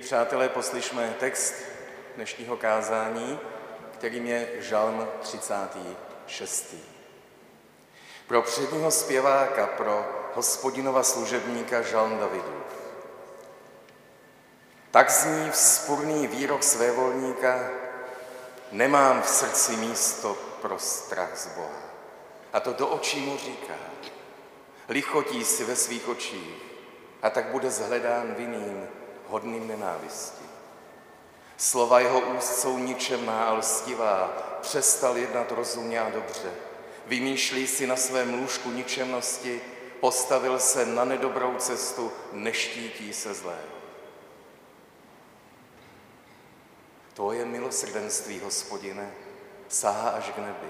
Přátelé, poslyšme text dnešního kázání, kterým je Žalm 36. Pro předního zpěváka, pro hospodinova služebníka Žalm Davidův. Tak zní vzpurný výrok svévolníka, nemám v srdci místo pro strach z Boha. A to do očí mu říká, lichotí si ve svých očích a tak bude zhledán vinným, hodným nenávisti. Slova jeho úst jsou ničemná a lstivá, přestal jednat rozumně a dobře. Vymýšlí si na svém lůžku ničemnosti, postavil se na nedobrou cestu, neštítí se zlého. Tvoje milosrdenství, hospodine, sahá až k nebi.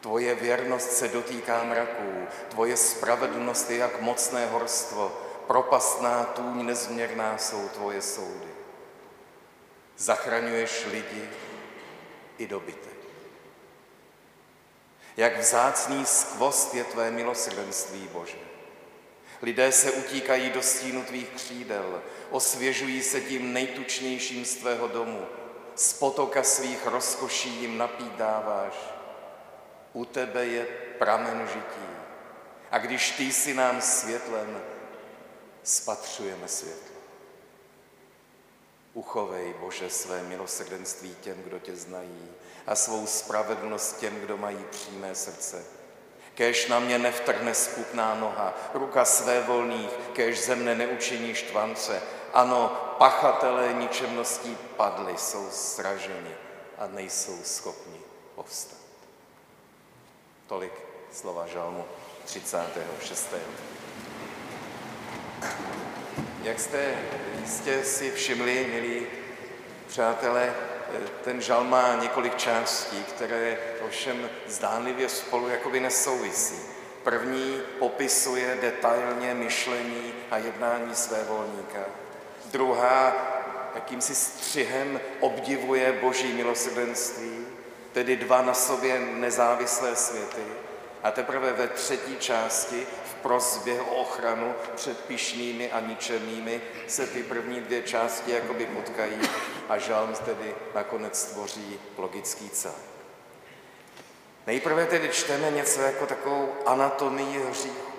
Tvoje věrnost se dotýká mraků, tvoje spravedlnost je jak mocné horstvo, propastná tůň nezměrná jsou tvoje soudy. Zachraňuješ lidi i dobytek. Jak vzácný skvost je tvé milosrdenství, Bože. Lidé se utíkají do stínu tvých křídel, osvěžují se tím nejtučnějším z tvého domu, z potoka svých rozkoší jim napít dáváš. U tebe je pramen žití. A když ty jsi nám světlem, spatřujeme světlo. Uchovej, Bože, své milosrdenství těm, kdo tě znají a svou spravedlnost těm, kdo mají přímé srdce. Kéž na mě nevtrhne sputná noha, ruka své volných, kéž ze mne neučiní štvance. Ano, pachatelé ničemností padli, jsou sraženi a nejsou schopni povstat. Tolik slova žalmu 36. Jak jste jistě si všimli, milí přátelé, ten žal má několik částí, které ovšem zdánlivě spolu jakoby nesouvisí. První popisuje detailně myšlení a jednání své volníka. Druhá jakýmsi střihem obdivuje boží milosrdenství, tedy dva na sobě nezávislé světy. A teprve ve třetí části prozbě o ochranu před pišnými a ničemnými se ty první dvě části jakoby potkají a žalm tedy nakonec tvoří logický celek. Nejprve tedy čteme něco jako takovou anatomii hříchu.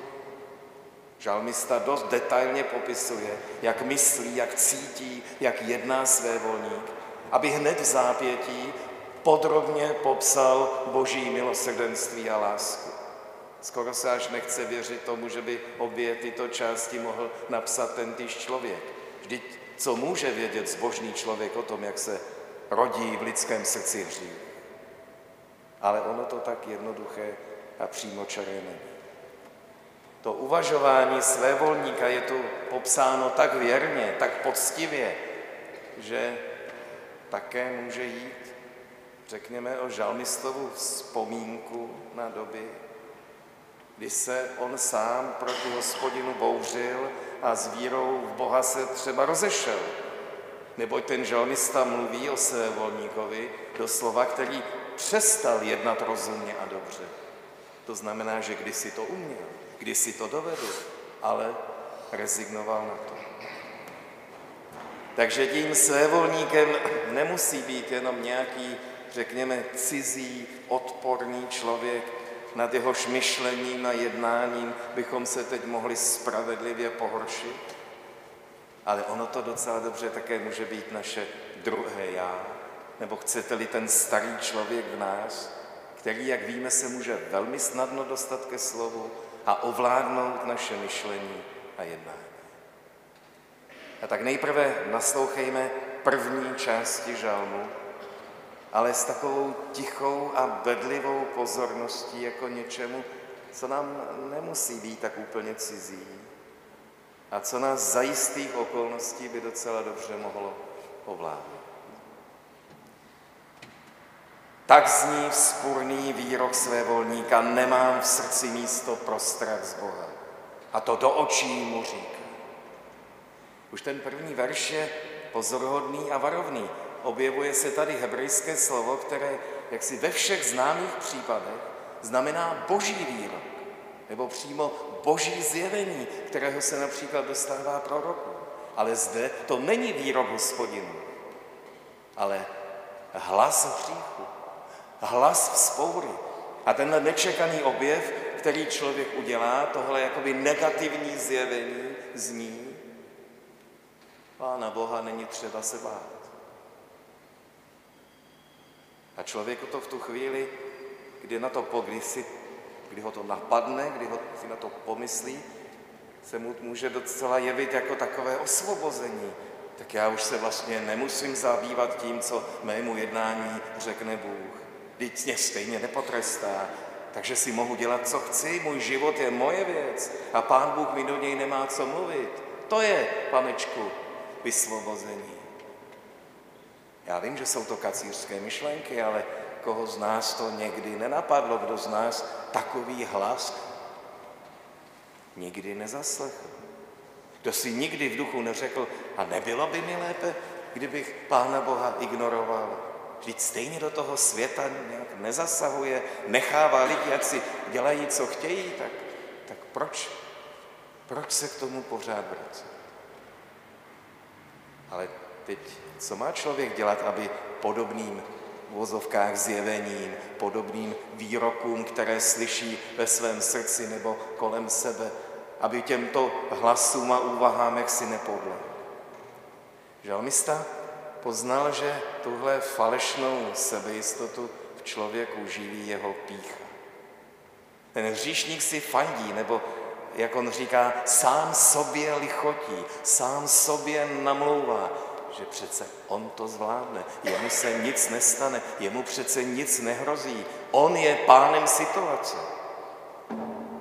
Žalmista dost detailně popisuje, jak myslí, jak cítí, jak jedná své volník, aby hned v zápětí podrobně popsal boží milosrdenství a lásku. Skoro se až nechce věřit tomu, že by obě tyto části mohl napsat ten týž člověk. Vždyť co může vědět zbožný člověk o tom, jak se rodí v lidském srdci hřích? Ale ono to tak jednoduché a přímočaré není. To uvažování svévolníka je tu popsáno tak věrně, tak poctivě, že také může jít, řekněme, o žalmistovu vzpomínku na doby, kdy se on sám proti hospodinu bouřil a s vírou v Boha se třeba rozešel. Neboť ten žalmista mluví o své volníkovi doslova, který přestal jednat rozumně a dobře. To znamená, že kdysi to uměl, kdysi to dovedl, ale rezignoval na to. Takže tím svévolníkem nemusí být jenom nějaký, řekněme, cizí, odporný člověk, nad jehož myšlením a jednáním bychom se teď mohli spravedlivě pohoršit. Ale ono to docela dobře také může být naše druhé já, nebo chcete-li ten starý člověk v nás, který, jak víme, se může velmi snadno dostat ke slovu a ovládnout naše myšlení a jednání. A tak nejprve naslouchejme první části žalmu, ale s takovou tichou a bedlivou pozorností jako něčemu, co nám nemusí být tak úplně cizí a co nás za jistých okolností by docela dobře mohlo ovládnout. Tak zní vzpurný výrok své volníka, nemám v srdci místo pro strach z Boha. A to do očí mu říká. Už ten první verš je pozoruhodný a varovný objevuje se tady hebrejské slovo, které jaksi ve všech známých případech znamená boží výrok, nebo přímo boží zjevení, kterého se například dostává proroku. Ale zde to není výrok hospodinu, ale hlas hříchu, hlas vzpoury. A tenhle nečekaný objev, který člověk udělá, tohle jakoby negativní zjevení zní, Pána Boha není třeba se bát. A člověku to v tu chvíli, kdy na to si, kdy ho to napadne, kdy ho si na to pomyslí, se mu může docela jevit jako takové osvobození. Tak já už se vlastně nemusím zabývat tím, co mému jednání řekne Bůh. Vždyť mě stejně nepotrestá, takže si mohu dělat, co chci, můj život je moje věc a Pán Bůh mi do něj nemá co mluvit. To je, panečku, vysvobození. Já vím, že jsou to kacířské myšlenky, ale koho z nás to někdy nenapadlo, kdo z nás takový hlas nikdy nezaslechl. Kdo si nikdy v duchu neřekl, a nebylo by mi lépe, kdybych Pána Boha ignoroval. Vždyť stejně do toho světa nějak nezasahuje, nechává lidi, jak si dělají, co chtějí, tak, tak proč? Proč se k tomu pořád vracet? Ale teď, co má člověk dělat, aby podobným vozovkách zjevením, podobným výrokům, které slyší ve svém srdci nebo kolem sebe, aby těmto hlasům a úvahám jaksi nepodle. Žalmista poznal, že tuhle falešnou sebejistotu v člověku živí jeho pícha. Ten hříšník si fandí, nebo jak on říká, sám sobě lichotí, sám sobě namlouvá, že přece on to zvládne, jemu se nic nestane, jemu přece nic nehrozí, on je pánem situace.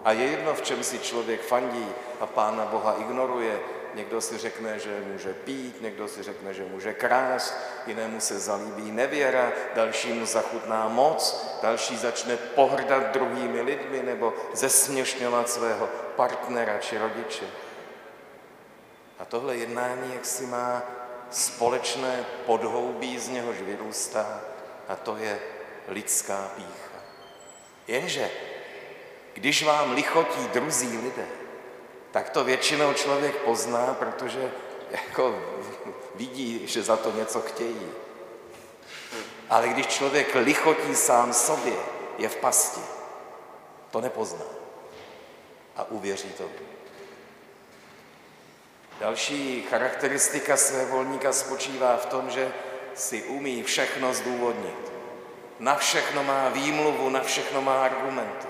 A je jedno, v čem si člověk fandí a Pána Boha ignoruje. Někdo si řekne, že může pít, někdo si řekne, že může krást, jinému se zalíbí nevěra, dalšímu zachutná moc, další začne pohrdat druhými lidmi nebo zesměšňovat svého partnera či rodiče. A tohle jednání, jak si má společné podhoubí, z něhož vyrůstá, a to je lidská pícha. Jenže když vám lichotí druzí lidé, tak to většinou člověk pozná, protože jako vidí, že za to něco chtějí. Ale když člověk lichotí sám sobě, je v pasti. To nepozná. A uvěří to. Další charakteristika své volníka spočívá v tom, že si umí všechno zdůvodnit. Na všechno má výmluvu, na všechno má argumenty.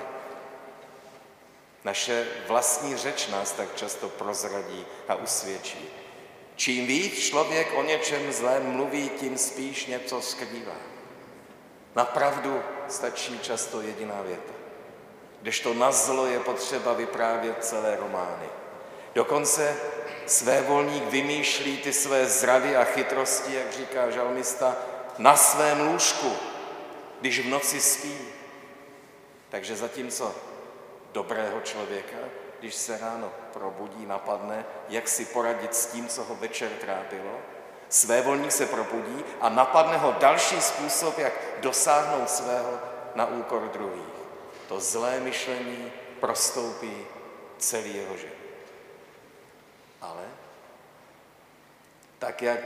Naše vlastní řeč nás tak často prozradí a usvědčí. Čím víc člověk o něčem zlém mluví, tím spíš něco skrývá. Na pravdu stačí často jediná věta. Kdežto na zlo je potřeba vyprávět celé romány. Dokonce své volník vymýšlí ty své zrady a chytrosti, jak říká žalmista, na svém lůžku, když v noci spí. Takže zatímco dobrého člověka, když se ráno probudí, napadne, jak si poradit s tím, co ho večer trápilo, své volník se probudí a napadne ho další způsob, jak dosáhnout svého na úkor druhých. To zlé myšlení prostoupí celý jeho život. Ale tak, jak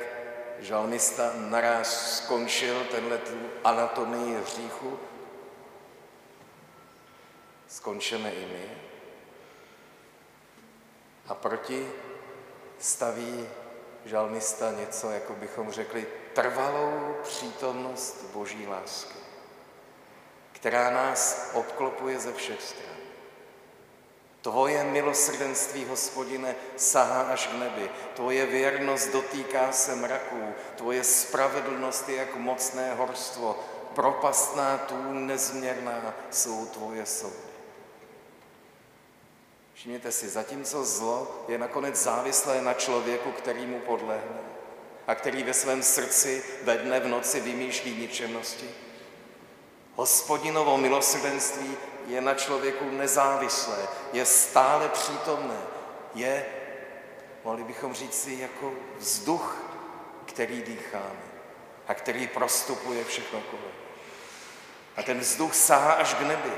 žalmista naraz skončil tenhle anatomii hříchu, skončíme i my. A proti staví žalmista něco, jako bychom řekli, trvalou přítomnost Boží lásky, která nás obklopuje ze všech stran. Tvoje milosrdenství, hospodine, sahá až k nebi. Tvoje věrnost dotýká se mraků. Tvoje spravedlnost je jako mocné horstvo. Propastná tů nezměrná jsou tvoje soudy. Všimněte si, zatímco zlo je nakonec závislé na člověku, který mu podlehne a který ve svém srdci ve dne v noci vymýšlí ničemnosti, hospodinovo milosrdenství je na člověku nezávislé, je stále přítomné, je, mohli bychom říct si, jako vzduch, který dýcháme a který prostupuje všechno kolem. A ten vzduch sahá až k nebi.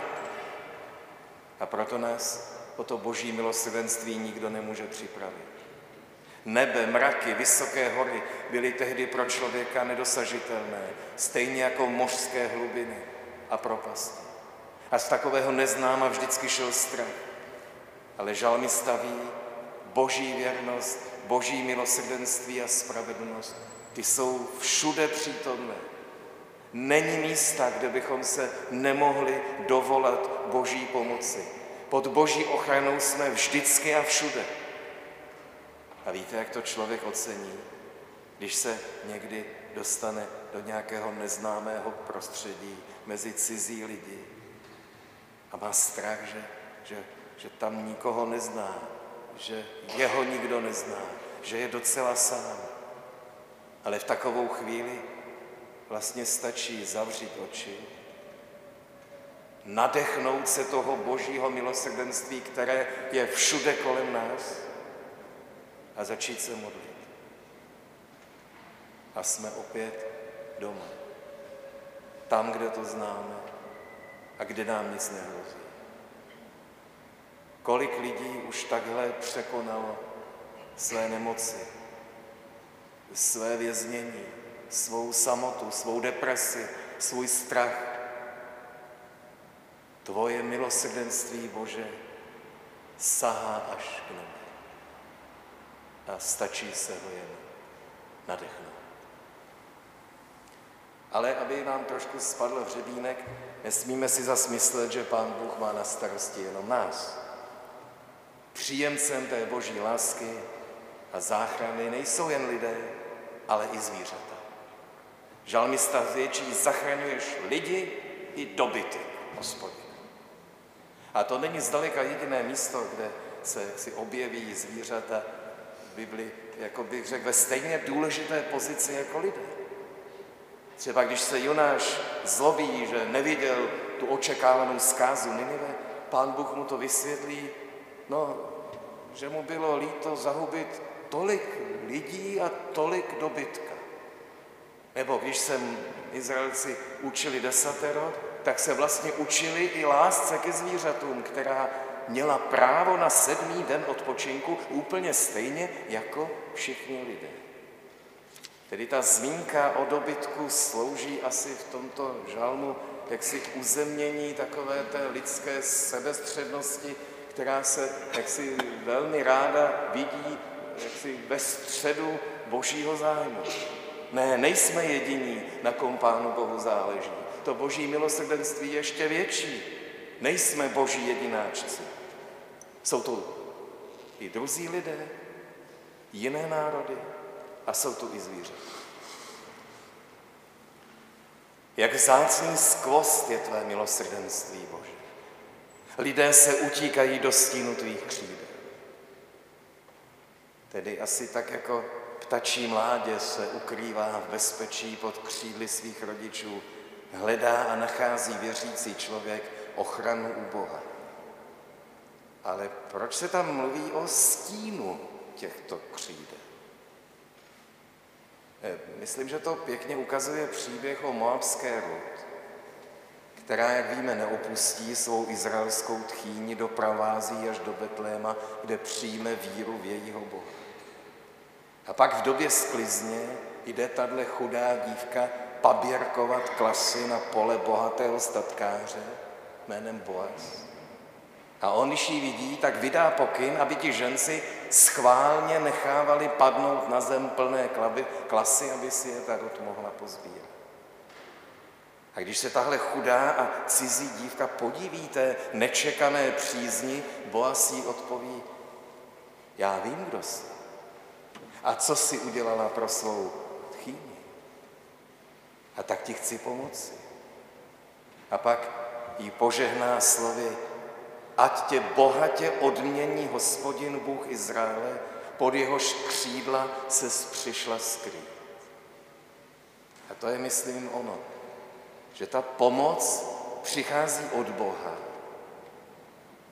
A proto nás o to boží milosrdenství nikdo nemůže připravit. Nebe, mraky, vysoké hory byly tehdy pro člověka nedosažitelné, stejně jako mořské hlubiny a propasti. A z takového neznáma vždycky šel strach. Ale žalmista ví, boží věrnost, boží milosrdenství a spravedlnost, ty jsou všude přítomné. Není místa, kde bychom se nemohli dovolat boží pomoci. Pod boží ochranou jsme vždycky a všude. A víte, jak to člověk ocení, když se někdy dostane do nějakého neznámého prostředí mezi cizí lidi a má strach, že, že, že tam nikoho nezná, že jeho nikdo nezná, že je docela sám. Ale v takovou chvíli vlastně stačí zavřít oči, nadechnout se toho božího milosrdenství, které je všude kolem nás a začít se modlit. A jsme opět doma. Tam, kde to známe a kde nám nic nehrozí. Kolik lidí už takhle překonalo své nemoci, své věznění, svou samotu, svou depresi, svůj strach. Tvoje milosrdenství, Bože, sahá až k nebi. A stačí se ho jen nadechnout. Ale aby nám trošku spadl hřebínek, nesmíme si zasmyslet, že Pán Bůh má na starosti jenom nás. Příjemcem té boží lásky a záchrany nejsou jen lidé, ale i zvířata. Žalmista zvětší, zachraňuješ lidi i dobyty, hospodin. A to není zdaleka jediné místo, kde se si objeví zvířata v Bibli, jako bych řekl, ve stejně důležité pozici jako lidé. Třeba když se Jonáš zlobí, že neviděl tu očekávanou zkázu Ninive, pán Bůh mu to vysvětlí, no, že mu bylo líto zahubit tolik lidí a tolik dobytka. Nebo když se Izraelci učili desatero, tak se vlastně učili i lásce ke zvířatům, která měla právo na sedmý den odpočinku úplně stejně jako všichni lidé. Tedy ta zmínka o dobytku slouží asi v tomto žalmu jaksi uzemnění takové té lidské sebestřednosti, která se jaksi velmi ráda vidí jaksi ve středu božího zájmu. Ne, nejsme jediní, na kom Pánu Bohu záleží. To boží milosrdenství je ještě větší. Nejsme boží jedináčci. Jsou to i druzí lidé, jiné národy a jsou tu i zvířata. Jak zácný skvost je tvé milosrdenství, Bože. Lidé se utíkají do stínu tvých křídel. Tedy asi tak jako ptačí mládě se ukrývá v bezpečí pod křídly svých rodičů, hledá a nachází věřící člověk ochranu u Boha. Ale proč se tam mluví o stínu těchto křídel? Eh, myslím, že to pěkně ukazuje příběh o Moabské Rud, která, jak víme, neopustí svou izraelskou tchýni, doprovází až do Betléma, kde přijme víru v jejího Boha. A pak v době sklizně jde tahle chudá dívka paběrkovat klasy na pole bohatého statkáře jménem Boaz. A on, když ji vidí, tak vydá pokyn, aby ti ženci schválně nechávali padnout na zem plné klaby, klasy, aby si je tak mohla pozbírat. A když se tahle chudá a cizí dívka podíví té nečekané přízni, Boaz jí odpoví, já vím, kdo jsi. A co si udělala pro svou tchýni? A tak ti chci pomoci. A pak jí požehná slovy, ať tě bohatě odmění hospodin Bůh Izraele, pod jehož křídla se přišla skrýt. A to je, myslím, ono, že ta pomoc přichází od Boha.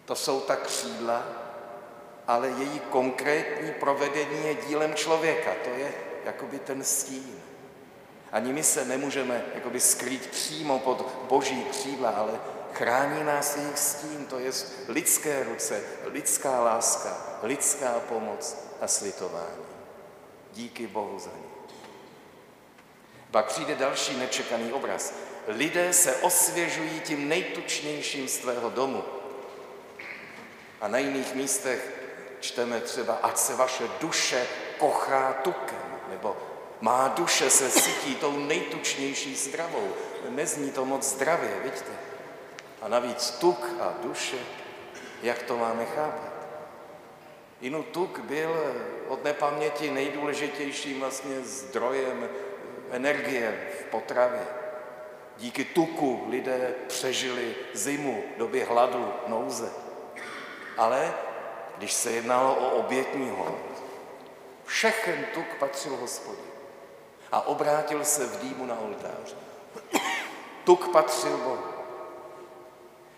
To jsou ta křídla, ale její konkrétní provedení je dílem člověka. To je jakoby ten stín. Ani my se nemůžeme jakoby skrýt přímo pod boží křídla, ale chrání nás jejich stín, to je lidské ruce, lidská láska, lidská pomoc a slitování. Díky Bohu za ně. Pak přijde další nečekaný obraz. Lidé se osvěžují tím nejtučnějším svého domu. A na jiných místech čteme třeba, ať se vaše duše kochá tukem, nebo má duše se sytí tou nejtučnější stravou. Nezní to moc zdravě, vidíte? A navíc tuk a duše, jak to máme chápat? Inu tuk byl od nepaměti nejdůležitějším vlastně zdrojem energie v potravě. Díky tuku lidé přežili zimu, době hladu, nouze. Ale když se jednalo o obětní hold, všechen tuk patřil hospodinu a obrátil se v dýmu na oltáři. Tuk patřil Bohu.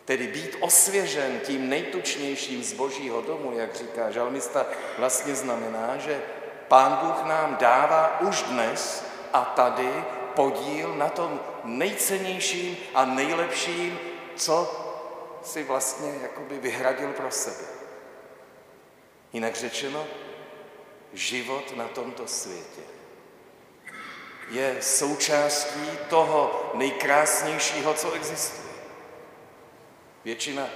Tedy být osvěžen tím nejtučnějším z božího domu, jak říká žalmista, vlastně znamená, že pán Bůh nám dává už dnes a tady podíl na tom nejcennějším a nejlepším, co si vlastně jakoby vyhradil pro sebe. Jinak řečeno, život na tomto světě je součástí toho nejkrásnějšího, co existuje. Většina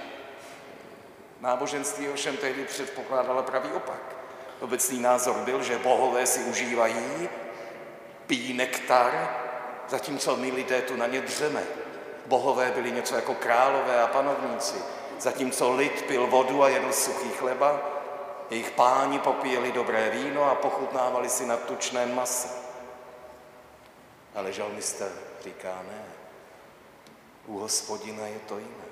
náboženství ovšem tehdy předpokládala pravý opak. Obecný názor byl, že bohové si užívají, pijí nektar, zatímco my lidé tu na ně dřeme. Bohové byli něco jako králové a panovníci, zatímco lid pil vodu a jedl suchý chleba, jejich páni popíjeli dobré víno a pochutnávali si na tučném mase. Ale žalmista říká ne. U hospodina je to jinak.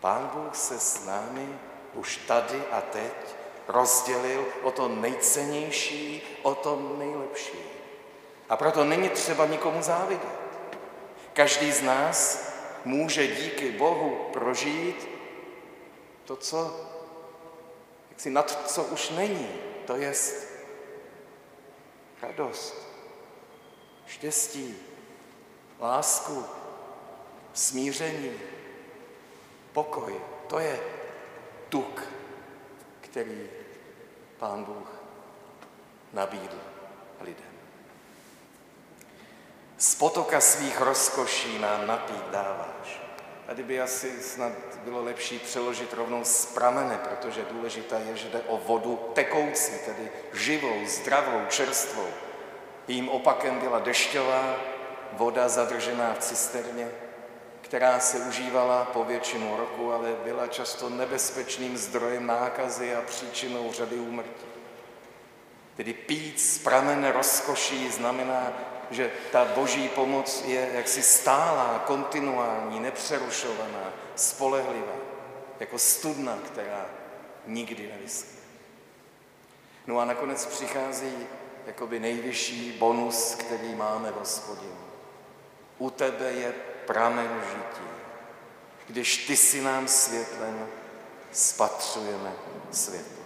Pán Bůh se s námi už tady a teď rozdělil o to nejcennější, o to nejlepší. A proto není třeba nikomu závidět. Každý z nás může díky Bohu prožít to, co, jak si nad co už není, to je radost, štěstí, lásku, smíření, pokoj. To je tuk, který Pán Bůh nabídl lidem. Z potoka svých rozkoší nám napít dáváš. Tady by asi snad bylo lepší přeložit rovnou z pramene, protože důležité je, že jde o vodu tekoucí, tedy živou, zdravou, čerstvou. Jím opakem byla dešťová voda zadržená v cisterně, která se užívala po většinu roku, ale byla často nebezpečným zdrojem nákazy a příčinou řady úmrtí. Tedy pít z pramene rozkoší znamená, že ta boží pomoc je jaksi stálá, kontinuální, nepřerušovaná, spolehlivá, jako studna, která nikdy nevyschne. No a nakonec přichází jakoby nejvyšší bonus, který máme v hospodinu. U tebe je pramen žití. Když ty si nám světlen, spatřujeme světlo.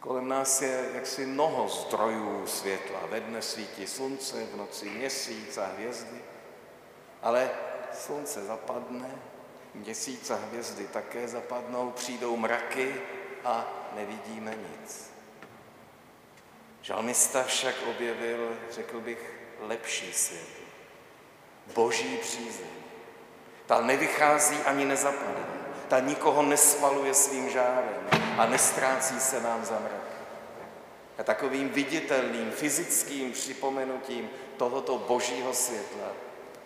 Kolem nás je jaksi mnoho zdrojů světla. Ve dne svítí slunce, v noci měsíc a hvězdy. Ale slunce zapadne, měsíc a hvězdy také zapadnou, přijdou mraky a nevidíme nic. Žalmista však objevil, řekl bych, lepší svět. Boží přízeň. Ta nevychází ani nezapadá. Ta nikoho nesvaluje svým žárem a nestrácí se nám za mrak. A takovým viditelným fyzickým připomenutím tohoto božího světla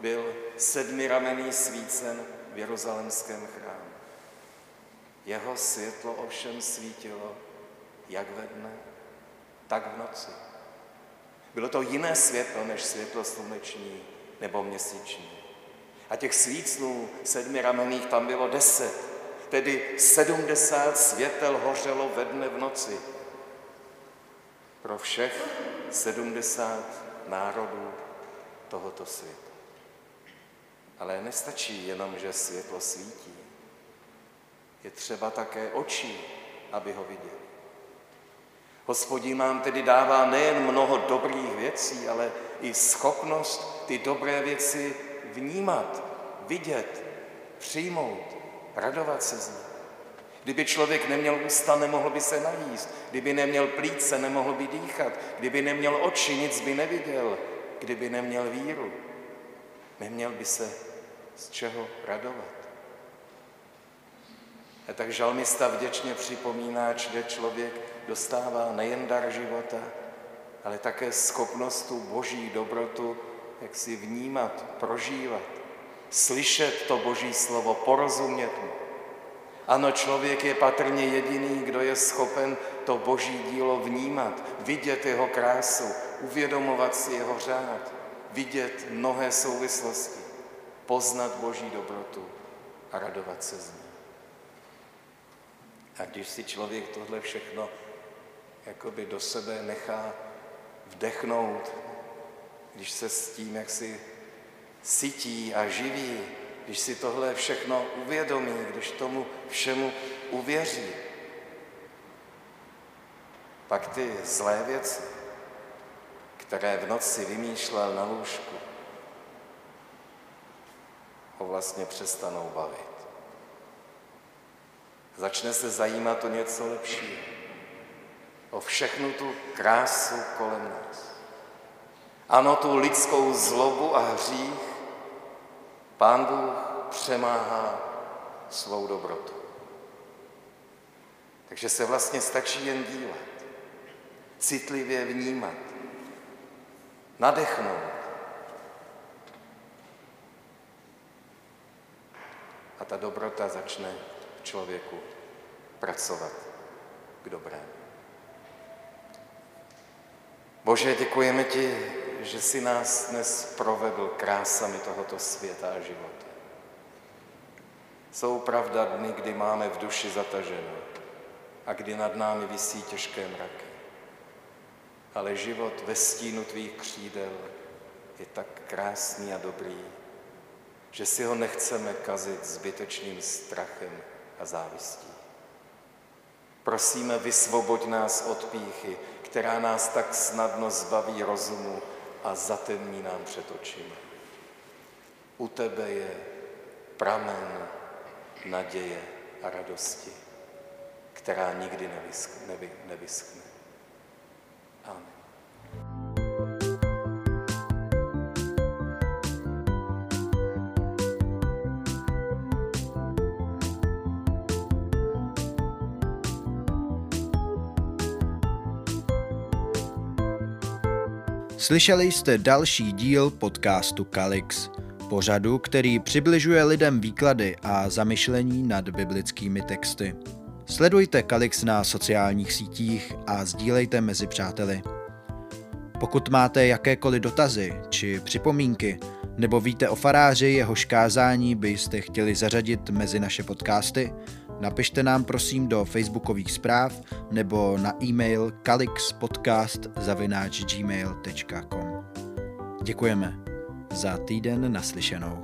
byl sedmiramený svícen v Jeruzalemském chrámu. Jeho světlo ovšem svítilo jak ve dne, tak v noci. Bylo to jiné světlo než světlo sluneční nebo měsíční. A těch svícnů sedmiramenných tam bylo deset, tedy sedmdesát světel hořelo ve dne v noci. Pro všech sedmdesát národů tohoto světa. Ale nestačí jenom, že světlo svítí. Je třeba také očí, aby ho viděli. Hospodin nám tedy dává nejen mnoho dobrých věcí, ale i schopnost ty dobré věci vnímat, vidět, přijmout, radovat se z nich. Kdyby člověk neměl ústa, nemohl by se najíst. Kdyby neměl plíce, nemohl by dýchat. Kdyby neměl oči, nic by neviděl. Kdyby neměl víru, neměl by se z čeho radovat. A tak žalmista vděčně připomíná, že člověk dostává nejen dar života, ale také schopnost tu boží dobrotu, jak si vnímat, prožívat, slyšet to boží slovo, porozumět mu. Ano, člověk je patrně jediný, kdo je schopen to boží dílo vnímat, vidět jeho krásu, uvědomovat si jeho řád, vidět mnohé souvislosti, poznat boží dobrotu a radovat se z ní. A když si člověk tohle všechno jakoby do sebe nechá vdechnout, když se s tím jak si sytí a živí, když si tohle všechno uvědomí, když tomu všemu uvěří, pak ty zlé věci, které v noci vymýšlel na lůžku, ho vlastně přestanou bavit. Začne se zajímat o něco lepšího, o všechnu tu krásu kolem nás. Ano, tu lidskou zlobu a hřích Pán Bůh přemáhá svou dobrotu. Takže se vlastně stačí jen dívat, citlivě vnímat, nadechnout. A ta dobrota začne v člověku pracovat k dobrému. Bože, děkujeme ti, že si nás dnes provedl krásami tohoto světa a života. Jsou pravda dny, kdy máme v duši zataženo a kdy nad námi visí těžké mraky. Ale život ve stínu tvých křídel je tak krásný a dobrý, že si ho nechceme kazit zbytečným strachem a závistí. Prosíme, vysvoboď nás od píchy, která nás tak snadno zbaví rozumu a zatemní nám před očima. U tebe je pramen naděje a radosti, která nikdy nevyschne. Amen. Slyšeli jste další díl podcastu Kalix, pořadu, který přibližuje lidem výklady a zamyšlení nad biblickými texty. Sledujte Kalix na sociálních sítích a sdílejte mezi přáteli. Pokud máte jakékoliv dotazy či připomínky, nebo víte o faráři, jehož kázání byste chtěli zařadit mezi naše podcasty, Napište nám prosím do facebookových zpráv nebo na e-mail kalixpodcast.gmail.com Děkujeme. Za týden naslyšenou.